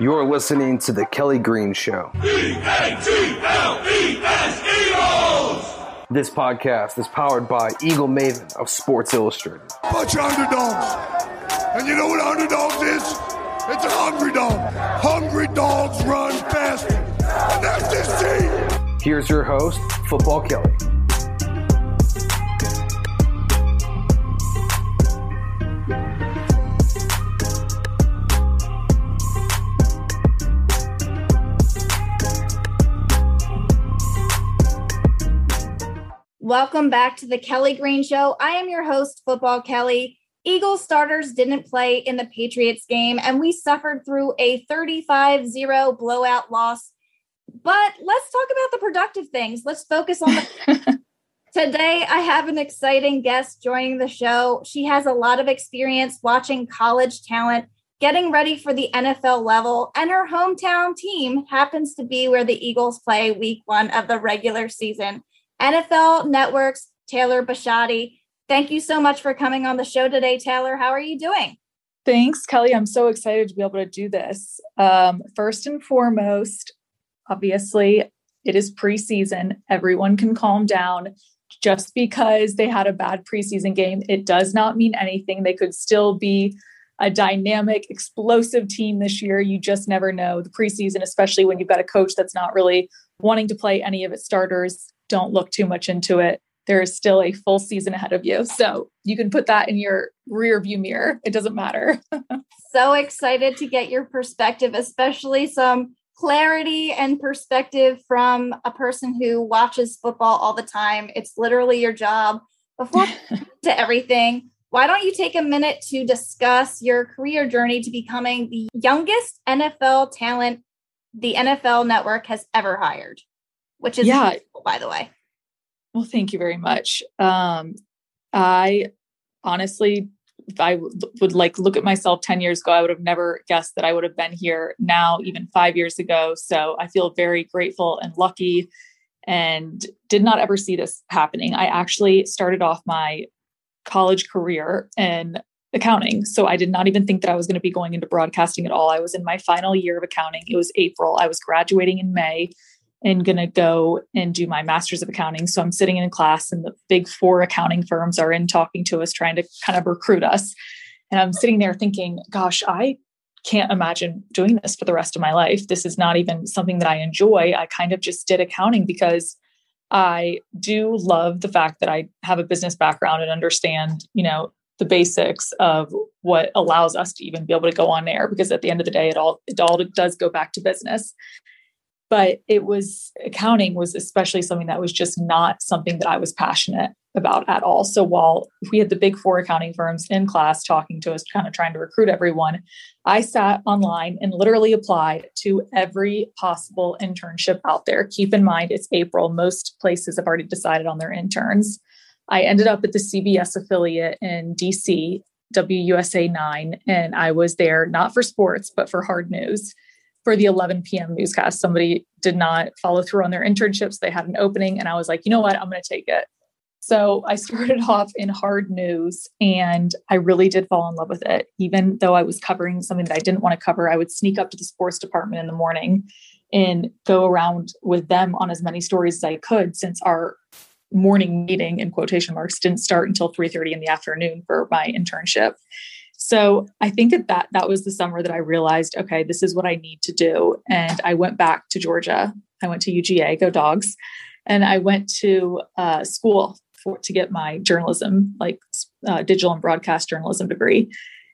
You're listening to The Kelly Green Show. E-A-G-L-E-S Eagles! This podcast is powered by Eagle Maven of Sports Illustrated. bunch of underdogs. And you know what underdogs is? It's a hungry dog. Hungry dogs run faster. And that's this team. Here's your host, Football Kelly. Welcome back to the Kelly Green Show. I am your host, Football Kelly. Eagles starters didn't play in the Patriots game, and we suffered through a 35 0 blowout loss. But let's talk about the productive things. Let's focus on the. Today, I have an exciting guest joining the show. She has a lot of experience watching college talent, getting ready for the NFL level, and her hometown team happens to be where the Eagles play week one of the regular season. NFL Network's Taylor Bisciotti. Thank you so much for coming on the show today, Taylor. How are you doing? Thanks, Kelly. I'm so excited to be able to do this. Um, first and foremost, obviously, it is preseason. Everyone can calm down. Just because they had a bad preseason game, it does not mean anything. They could still be a dynamic, explosive team this year. You just never know. The preseason, especially when you've got a coach that's not really wanting to play any of its starters, don't look too much into it. There is still a full season ahead of you. So you can put that in your rear view mirror. It doesn't matter. so excited to get your perspective, especially some clarity and perspective from a person who watches football all the time. It's literally your job. Before to everything, why don't you take a minute to discuss your career journey to becoming the youngest NFL talent the NFL network has ever hired? Which is Yeah. by the way. Well, thank you very much. Um, I honestly, if I w- would like look at myself 10 years ago, I would have never guessed that I would have been here now, even five years ago. So I feel very grateful and lucky and did not ever see this happening. I actually started off my college career in accounting. So I did not even think that I was going to be going into broadcasting at all. I was in my final year of accounting. It was April. I was graduating in May and going to go and do my master's of accounting. So I'm sitting in class and the big four accounting firms are in talking to us, trying to kind of recruit us. And I'm sitting there thinking, gosh, I can't imagine doing this for the rest of my life. This is not even something that I enjoy. I kind of just did accounting because I do love the fact that I have a business background and understand, you know, the basics of what allows us to even be able to go on air because at the end of the day it all it all does go back to business but it was accounting was especially something that was just not something that I was passionate about at all. So while we had the big four accounting firms in class talking to us, kind of trying to recruit everyone, I sat online and literally applied to every possible internship out there. Keep in mind, it's April. Most places have already decided on their interns. I ended up at the CBS affiliate in DC, WUSA 9, and I was there not for sports, but for hard news for the 11 p.m. newscast. Somebody did not follow through on their internships. They had an opening, and I was like, you know what? I'm going to take it. So I started off in hard news and I really did fall in love with it. Even though I was covering something that I didn't want to cover, I would sneak up to the sports department in the morning and go around with them on as many stories as I could since our morning meeting in quotation marks didn't start until 3:30 in the afternoon for my internship. So I think that, that that was the summer that I realized, okay, this is what I need to do. And I went back to Georgia. I went to UGA, go dogs, and I went to uh, school for to get my journalism, like uh, digital and broadcast journalism degree.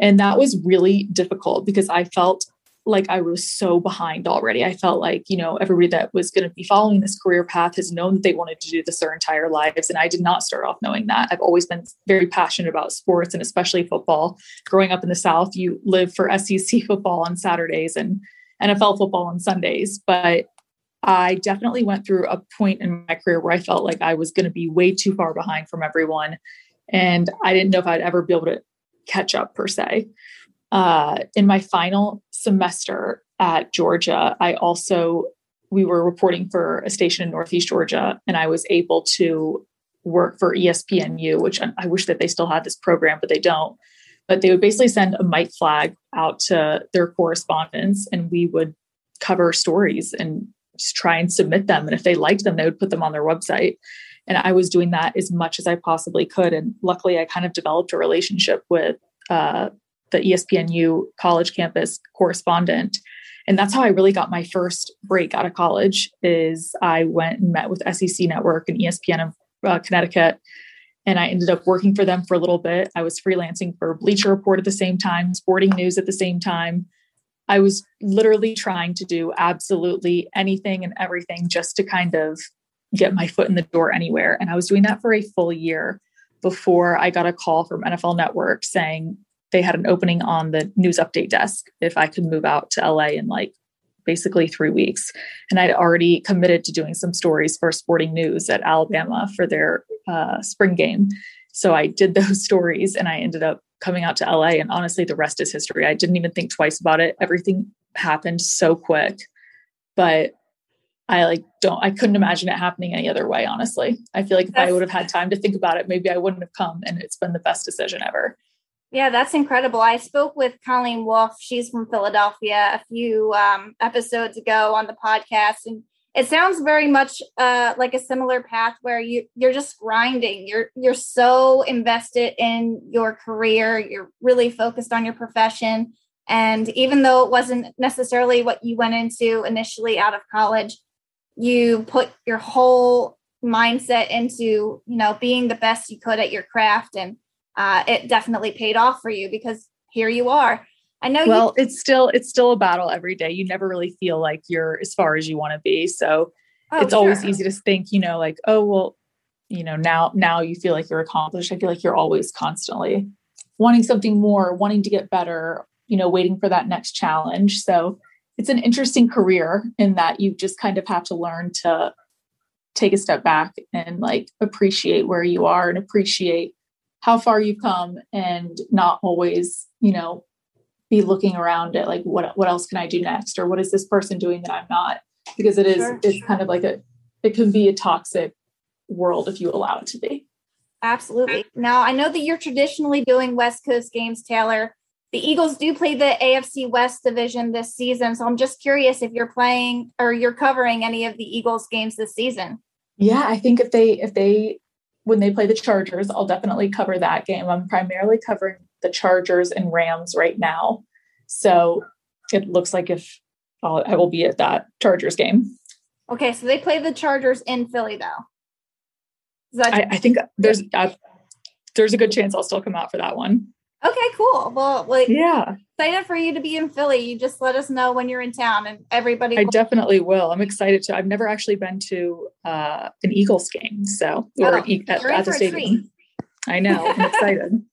And that was really difficult because I felt like I was so behind already. I felt like, you know, everybody that was going to be following this career path has known that they wanted to do this their entire lives. And I did not start off knowing that. I've always been very passionate about sports and especially football. Growing up in the South, you live for SEC football on Saturdays and NFL football on Sundays. But I definitely went through a point in my career where I felt like I was going to be way too far behind from everyone. And I didn't know if I'd ever be able to catch up per se. Uh, in my final semester at Georgia, I also we were reporting for a station in Northeast Georgia, and I was able to work for ESPNU, which I, I wish that they still had this program, but they don't. But they would basically send a mic flag out to their correspondents and we would cover stories and just try and submit them. And if they liked them, they would put them on their website. And I was doing that as much as I possibly could. And luckily, I kind of developed a relationship with uh, the ESPNU college campus correspondent. And that's how I really got my first break out of college. Is I went and met with SEC Network and ESPN in uh, Connecticut, and I ended up working for them for a little bit. I was freelancing for Bleacher Report at the same time, Sporting News at the same time. I was literally trying to do absolutely anything and everything just to kind of get my foot in the door anywhere. And I was doing that for a full year before I got a call from NFL Network saying they had an opening on the news update desk if I could move out to LA in like basically three weeks. And I'd already committed to doing some stories for Sporting News at Alabama for their uh, spring game. So I did those stories and I ended up coming out to LA. And honestly, the rest is history. I didn't even think twice about it. Everything happened so quick. But I like don't I couldn't imagine it happening any other way, honestly. I feel like if I would have had time to think about it, maybe I wouldn't have come and it's been the best decision ever. Yeah, that's incredible. I spoke with Colleen Wolf. She's from Philadelphia a few um, episodes ago on the podcast, and it sounds very much uh, like a similar path where you you're just grinding. You're you're so invested in your career. You're really focused on your profession, and even though it wasn't necessarily what you went into initially out of college, you put your whole mindset into you know being the best you could at your craft and uh, it definitely paid off for you because here you are. I know well you- it's still it's still a battle every day. You never really feel like you're as far as you want to be. So oh, it's sure. always easy to think you know like oh well you know now now you feel like you're accomplished. I feel like you're always constantly wanting something more wanting to get better you know waiting for that next challenge. So it's an interesting career in that you just kind of have to learn to take a step back and like appreciate where you are and appreciate how far you've come and not always you know be looking around at like what what else can i do next or what is this person doing that i'm not because it is sure. it's kind of like a it can be a toxic world if you allow it to be absolutely now i know that you're traditionally doing west coast games taylor the Eagles do play the AFC West division this season. So I'm just curious if you're playing or you're covering any of the Eagles games this season. Yeah, I think if they if they when they play the Chargers, I'll definitely cover that game. I'm primarily covering the Chargers and Rams right now. So it looks like if I'll, I will be at that Chargers game. Okay, so they play the Chargers in Philly though. That- I, I, think there's uh, there's a good chance I'll still come out for that one. Okay, cool. Well, like, yeah, excited for you to be in Philly. You just let us know when you're in town, and everybody. I definitely will. I'm excited to. I've never actually been to uh, an Eagles game, so or oh, at, at the stadium. I know. I'm excited.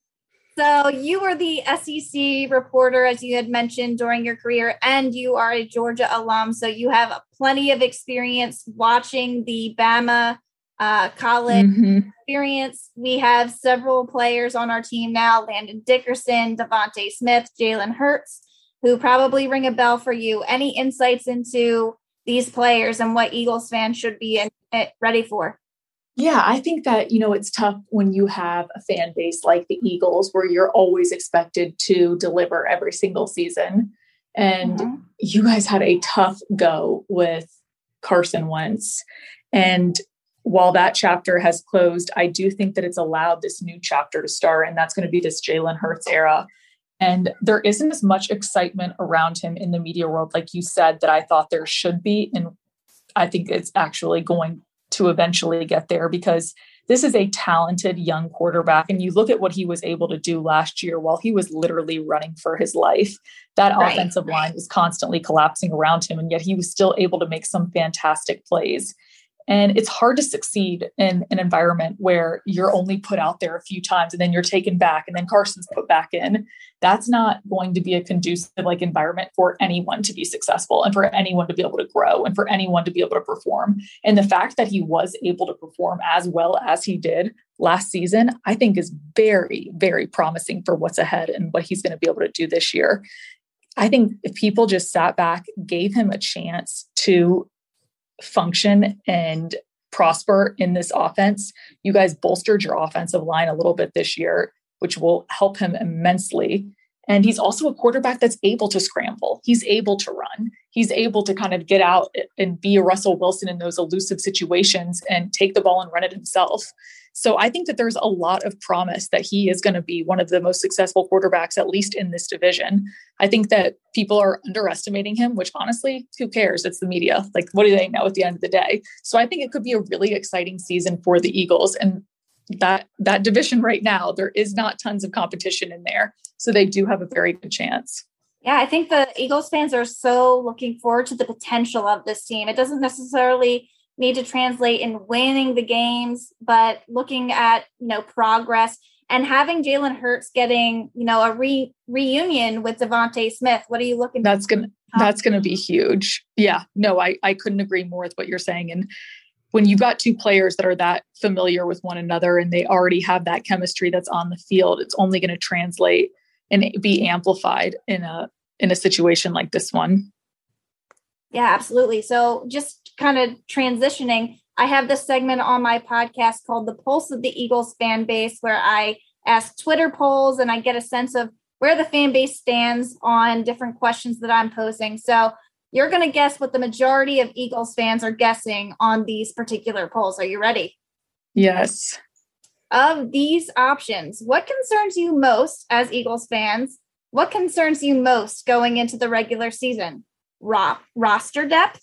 So you were the SEC reporter, as you had mentioned during your career, and you are a Georgia alum. So you have plenty of experience watching the Bama uh, college mm-hmm. experience. We have several players on our team now Landon Dickerson, DeVonta Smith, Jalen Hurts, who probably ring a bell for you. Any insights into these players and what Eagles fans should be in, in, ready for? Yeah, I think that, you know, it's tough when you have a fan base like the Eagles where you're always expected to deliver every single season. And mm-hmm. you guys had a tough go with Carson Wentz. And while that chapter has closed, I do think that it's allowed this new chapter to start, and that's going to be this Jalen Hurts era. And there isn't as much excitement around him in the media world, like you said, that I thought there should be. And I think it's actually going to eventually get there because this is a talented young quarterback. And you look at what he was able to do last year while he was literally running for his life. That right. offensive line was constantly collapsing around him, and yet he was still able to make some fantastic plays. And it's hard to succeed in an environment where you're only put out there a few times and then you're taken back and then Carson's put back in. That's not going to be a conducive like environment for anyone to be successful and for anyone to be able to grow and for anyone to be able to perform. And the fact that he was able to perform as well as he did last season, I think is very, very promising for what's ahead and what he's going to be able to do this year. I think if people just sat back, gave him a chance to function and prosper in this offense. You guys bolstered your offensive line a little bit this year. which will help him immensely. And he's also a quarterback that's able to scramble. He's able to run. He's able to kind of get out and be a Russell Wilson in those elusive situations and take the ball and run it himself. So I think that there's a lot of promise that he is going to be one of the most successful quarterbacks, at least in this division. I think that people are underestimating him, which honestly, who cares? It's the media. Like, what do they know at the end of the day? So I think it could be a really exciting season for the Eagles. And that that division right now, there is not tons of competition in there. So they do have a very good chance. Yeah, I think the Eagles fans are so looking forward to the potential of this team. It doesn't necessarily need to translate in winning the games, but looking at, you know, progress and having Jalen Hurts getting, you know, a re- reunion with DeVonta Smith. What are you looking That's going to um, that's going to be huge. Yeah. No, I I couldn't agree more with what you're saying and when you've got two players that are that familiar with one another and they already have that chemistry that's on the field, it's only going to translate and be amplified in a in a situation like this one. Yeah, absolutely. So just kind of transitioning, I have this segment on my podcast called The Pulse of the Eagles fan base, where I ask Twitter polls and I get a sense of where the fan base stands on different questions that I'm posing. So you're going to guess what the majority of Eagles fans are guessing on these particular polls. Are you ready? Yes. Of these options, what concerns you most as Eagles fans? What concerns you most going into the regular season? Ro- roster depth,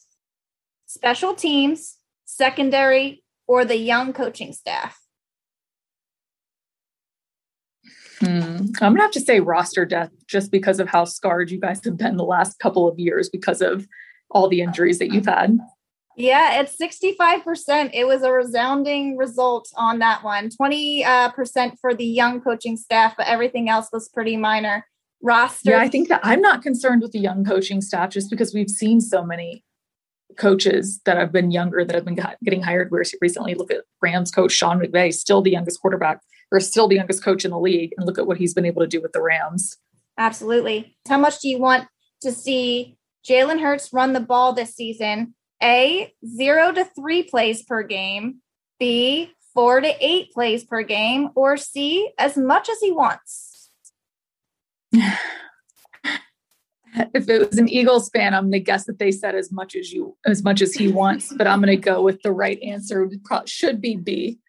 special teams, secondary, or the young coaching staff? Hmm. I'm gonna have to say roster death just because of how scarred you guys have been the last couple of years because of all the injuries that you've had. Yeah, it's 65%. It was a resounding result on that one. 20 uh, percent for the young coaching staff, but everything else was pretty minor. Roster. Yeah, I think that I'm not concerned with the young coaching staff just because we've seen so many coaches that have been younger that have been getting hired recently. Look at Rams coach Sean McVay, still the youngest quarterback or still the youngest coach in the league, and look at what he's been able to do with the Rams. Absolutely. How much do you want to see Jalen Hurts run the ball this season? A, zero to three plays per game. B, four to eight plays per game. Or C, as much as he wants. if it was an Eagles fan, I'm going to guess that they said as much as you, as much as he wants, but I'm going to go with the right answer. Should be B.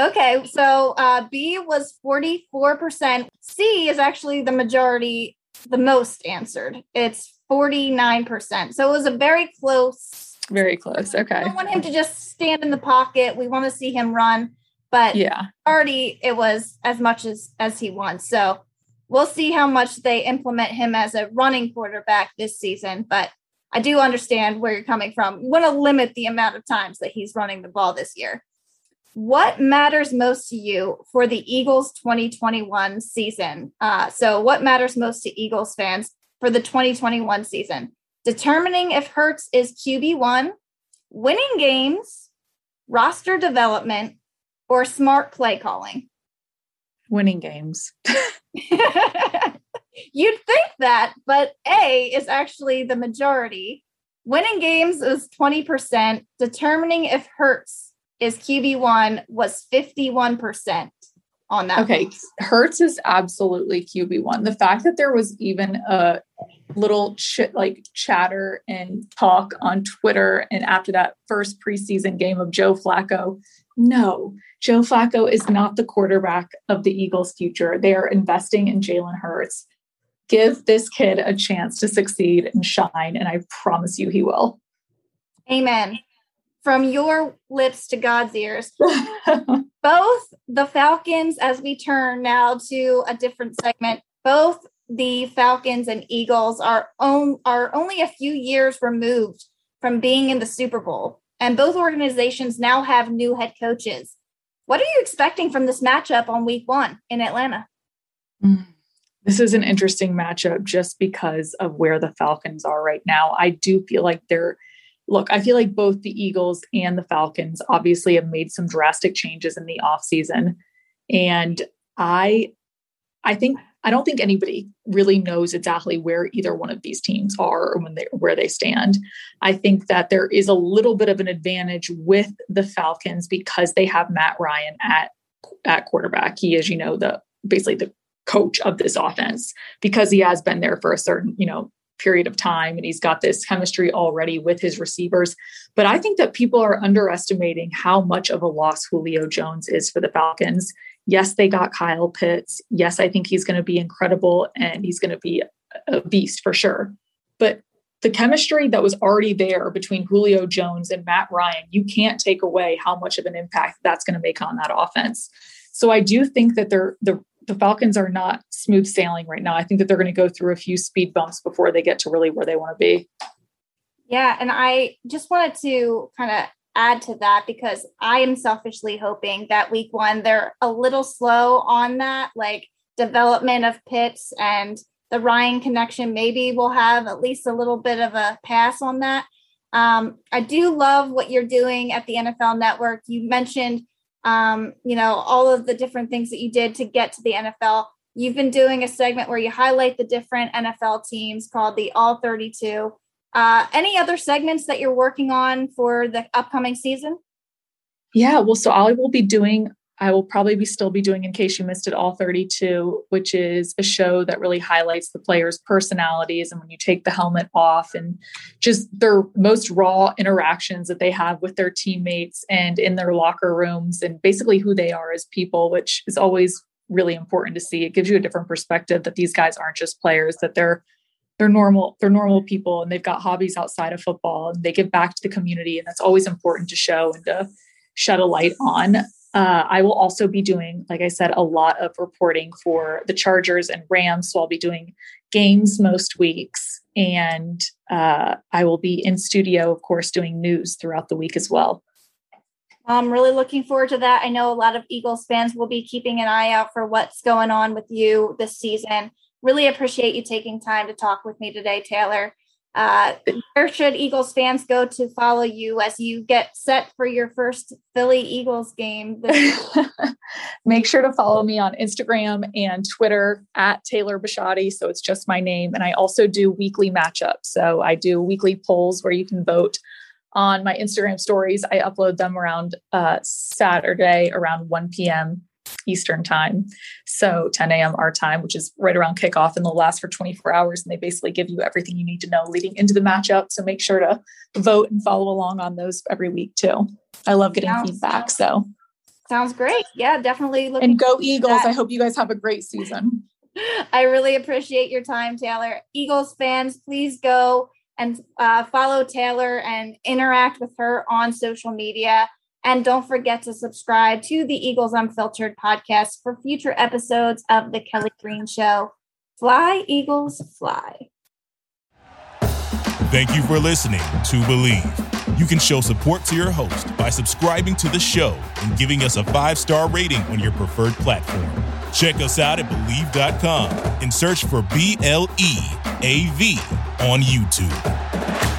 Okay, so uh, B was 44%. C is actually the majority, the most answered. It's 49%. So it was a very close. Very close. Okay. We want him to just stand in the pocket. We want to see him run, but yeah, already it was as much as as he wants. So we'll see how much they implement him as a running quarterback this season. But I do understand where you're coming from. You want to limit the amount of times that he's running the ball this year. What matters most to you for the Eagles 2021 season? Uh, so, what matters most to Eagles fans for the 2021 season? Determining if Hurts is QB1, winning games, roster development, or smart play calling? Winning games. You'd think that, but A is actually the majority. Winning games is 20%. Determining if Hurts is QB1 was 51% on that. Okay. Hurts is absolutely QB1. The fact that there was even a little like chatter and talk on Twitter and after that first preseason game of Joe Flacco, no, Joe Flacco is not the quarterback of the Eagles' future. They are investing in Jalen Hurts. Give this kid a chance to succeed and shine, and I promise you he will. Amen from your lips to God's ears. both the Falcons, as we turn now to a different segment, both the Falcons and Eagles are on, are only a few years removed from being in the Super Bowl, and both organizations now have new head coaches. What are you expecting from this matchup on Week One in Atlanta? Mm, this is an interesting matchup just because of where the Falcons are right now. I do feel like they're look, I feel like both the Eagles and the Falcons obviously have made some drastic changes in the offseason. And I I think I don't think anybody really knows exactly where either one of these teams are or when they where they stand. I think that there is a little bit of an advantage with the Falcons because they have Matt Ryan at at quarterback. He is, you know, the basically the coach of this offense because he has been there for a certain, you know, period of time and he's got this chemistry already with his receivers. But I think that people are underestimating how much of a loss Julio Jones is for the Falcons. Yes, they got Kyle Pitts. Yes, I think he's going to be incredible and he's going to be a beast for sure. But the chemistry that was already there between Julio Jones and Matt Ryan, you can't take away how much of an impact that's going to make on that offense. So I do think that they're the the Falcons are not smooth sailing right now. I think that they're going to go through a few speed bumps before they get to really where they want to be. Yeah, and I just wanted to kind of add to that because I am selfishly hoping that week 1 they're a little slow on that like development of Pitts and the Ryan connection maybe we'll have at least a little bit of a pass on that. Um, I do love what you're doing at the NFL Network. You mentioned um, you know, all of the different things that you did to get to the NFL. You've been doing a segment where you highlight the different NFL teams called the All 32. Uh, any other segments that you're working on for the upcoming season? Yeah, well, so I will be doing I will probably be still be doing in case you missed it all 32, which is a show that really highlights the players' personalities and when you take the helmet off and just their most raw interactions that they have with their teammates and in their locker rooms and basically who they are as people, which is always really important to see. It gives you a different perspective that these guys aren't just players, that they're they're normal they're normal people and they've got hobbies outside of football and they give back to the community and that's always important to show and to shed a light on uh, I will also be doing, like I said, a lot of reporting for the Chargers and Rams. So I'll be doing games most weeks. And uh, I will be in studio, of course, doing news throughout the week as well. I'm really looking forward to that. I know a lot of Eagles fans will be keeping an eye out for what's going on with you this season. Really appreciate you taking time to talk with me today, Taylor. Uh, where should Eagles fans go to follow you as you get set for your first Philly Eagles game? Make sure to follow me on Instagram and Twitter at Taylor Bisciotti. So it's just my name. And I also do weekly matchups. So I do weekly polls where you can vote on my Instagram stories. I upload them around uh, Saturday around 1 p.m. Eastern time. So 10 a.m. our time, which is right around kickoff, and they'll last for 24 hours. And they basically give you everything you need to know leading into the matchup. So make sure to vote and follow along on those every week too. I love getting sounds, feedback. So sounds great. Yeah, definitely. And go Eagles. I hope you guys have a great season. I really appreciate your time, Taylor. Eagles fans, please go and uh, follow Taylor and interact with her on social media. And don't forget to subscribe to the Eagles Unfiltered podcast for future episodes of The Kelly Green Show. Fly, Eagles, fly. Thank you for listening to Bleav. You can show support to your host by subscribing to the show and giving us a five star rating on your preferred platform. Check us out at Bleav.com and search for B L E A V on YouTube.